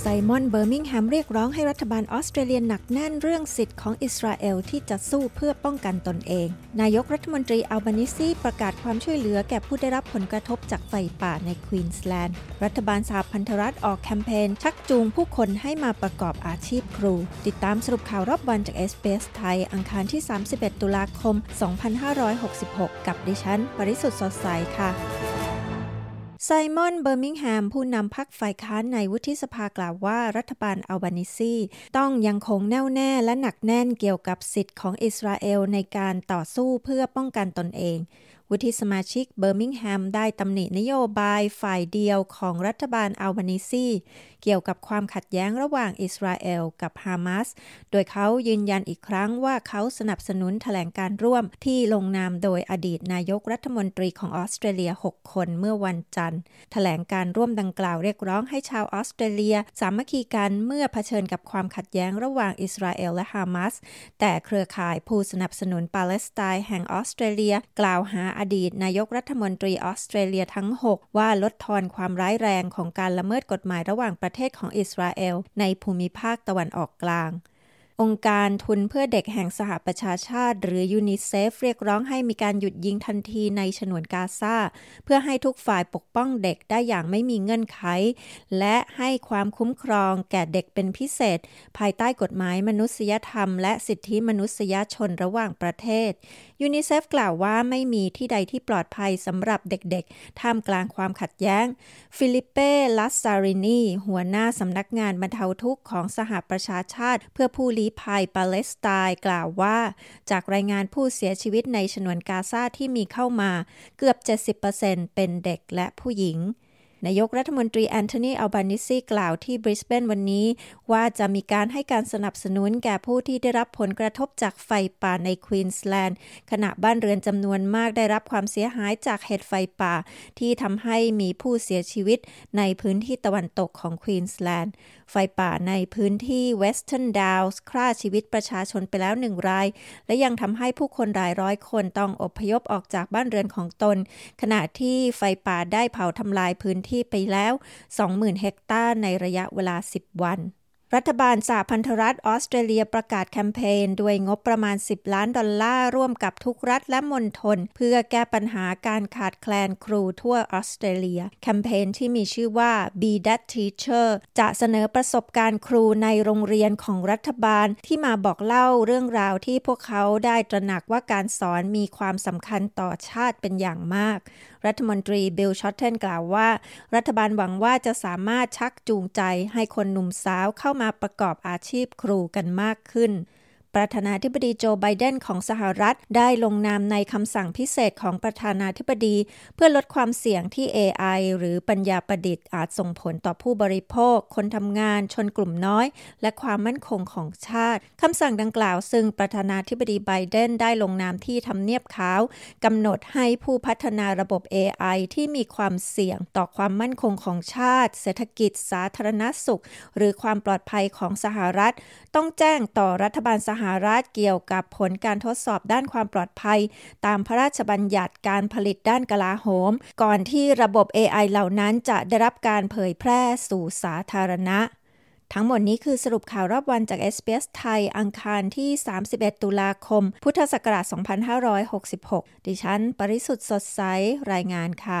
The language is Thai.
ไซมอนเบอร์มิงแฮมเรียกร้องให้รัฐบาลออสเตรเลียหนักแน่นเรื่องสิทธิ์ของอิสราเอลที่จะสู้เพื่อป้องกันตนเอง นายกรัฐมนตรีอัลบานิซีประกาศความช่วยเหลือแก่ผู้ได้รับผลกระทบจากไฟป่าในควีนสแลนด์ รัฐบาลสหพันธรัฐออกแคมเปญชักจูงผู้คนให้มาประกอบอาชีพครู ติดตามสรุปข่าวรอบวันจาก SBS ไทย อังคารที่ 31 ตุลาคม 2566 กับดิฉัน ปริสุทธ์สดใสค่ะ ไซมอน เบอร์มิงแฮม ผู้นำพรรคฝ่ายค้านในวุฒิสภากล่าวว่ารัฐบาลอัลบานิซี ต้องยังคงแน่วแน่และหนักแน่นเกี่ยวกับสิทธิ์ของอิสราเอลในการต่อสู้เพื่อป้องกันตนเอง วุฒิสมาชิกเบอร์มิงแฮมได้ตำหนินโยบายฝ่ายเดียวของรัฐบาลอัลบานิซีเกี่ยวกับความขัดแย้งระหว่างอิสราเอลกับฮามาส โดยเขายืนยันอีกครั้งว่าเขาสนับสนุนแถลงการร่วมที่ลงนามโดยอดีตนายกรัฐมนตรีของออสเตรเลีย 6 คนเมื่อวันจันทร์ แถลงการร่วมดังกล่าวเรียกร้องให้ชาวออสเตรเลีย สามัคคีกันเมื่อเผชิญกับความขัดแย้งระหว่างอิสราเอลและฮามาส แต่เครือข่ายผู้สนับสนุนปาเลสไตน์แห่งออสเตรเลีย กล่าวหาอดีตนายกรัฐมนตรีออสเตรเลียทั้ง 6 ว่าลดทอนความร้ายแรงของการละเมิดกฎหมายระหว่างประเทศของอิสราเอลในภูมิภาคตะวันออกกลางองค์การทุนเพื่อเด็กแห่งสหประชาชาติ หรือยูนิเซฟเรียกร้องให้มีการหยุดยิงทันทีในฉนวนกาซาเพื่อให้ทุกฝ่ายปกป้องเด็กได้อย่างไม่มีเงื่อนไข และให้ความคุ้มครองแก่เด็กเป็นพิเศษ ภายใต้กฎหมายมนุษยธรรมและสิทธิมนุษยชนระหว่างประเทศยูนิเซฟกล่าวว่าไม่มีที่ใดที่ปลอดภัยสำหรับเด็กๆ ท่ามกลางความขัดแย้ง ฟิลิปเป้ลัซซารินีหัวหน้าสำนักงานบรรเทาทุกข์ของสหประชาชาติ เพื่อผู้ลี้ภัยปาเลสไตน์กล่าวว่า จากรายงานผู้เสียชีวิตในฉนวนกาซาที่มีเข้ามา เกือบ 70%เป็นเด็กและผู้หญิง นายกรัฐมนตรีแอนโทนีอัลบานีซีกล่าวที่บริสเบนวันนี้ ว่าจะมีการให้การสนับสนุนแก่ผู้ที่ได้รับผลกระทบจากไฟป่าในควีนสแลนด์ขณะบ้านเรือนจำนวนมากได้รับความเสียหายจากเหตุไฟป่า ที่ทำให้มีผู้เสียชีวิตในพื้นที่ตะวันตกของควีนสแลนด์ไฟป่าในพื้นที่เวสเทิร์นดาวส์ฆ่าชีวิตประชาชนไปแล้วหนึ่งราย และยังทำให้ผู้คนหลายร้อยคนต้องอพยพออกจากบ้านเรือนของตน ขณะที่ไฟป่าได้เผาทำลายพื้นที่ไปแล้ว 20,000 เฮกตาร์ในระยะเวลา 10 วัน รัฐบาลสหพันธรัฐออสเตรเลียประกาศแคมเปญด้วยงบประมาณ 10 ล้านดอลลาร์ร่วมกับทุกรัฐและมณฑลเพื่อแก้ปัญหาการขาดแคลนครูทั่วออสเตรเลีย แคมเปญที่มีชื่อว่า Be That Teacher จะเสนอประสบการณ์ครูในโรงเรียนของรัฐบาลที่มาบอกเล่าเรื่องราวที่พวกเขาได้ตระหนักว่าการสอนมีความสำคัญต่อชาติเป็นอย่างมาก รัฐมนตรีบิลชอตเทนกล่าวว่า รัฐบาลหวังว่าจะสามารถชักจูงใจให้คนหนุ่มสาวเข้ามาประกอบอาชีพครูกันมากขึ้น ประธานาธิบดีโจไบเดนของสหรัฐได้ลงนามในคำสั่งพิเศษของประธานาธิบดี เพื่อลดความเสี่ยงที่ AI หรือปัญญาประดิษฐ์อาจส่งผลต่อผู้บริโภค คนทำงานชนกลุ่มน้อย และความมั่นคงของชาติคำสั่งดังกล่าวซึ่งประธานาธิบดีไบเดนได้ลงนามที่ทำเนียบขาวกำหนดให้ผู้พัฒนาระบบ AI ที่มีความเสี่ยงต่อความมั่นคงของชาติ เศรษฐกิจสาธารณสุข หรือความปลอดภัยของสหรัฐ ต้องแจ้งต่อรัฐบาลสหรัฐเกี่ยวกับผลการทดสอบด้านความปลอดภัย ตามพระราชบัญญัติการผลิตด้านกลาโหม ก่อนที่ระบบ AI เหล่านั้นจะได้รับการเผยแพร่สู่สาธารณะ ทั้งหมดนี้คือสรุปข่าวรอบวันจาก SBS ไทย อังคารที่ 31 ตุลาคม พุทธศักราช 2566 ดิฉัน ปริสุทธ์สดใส รายงานค่ะ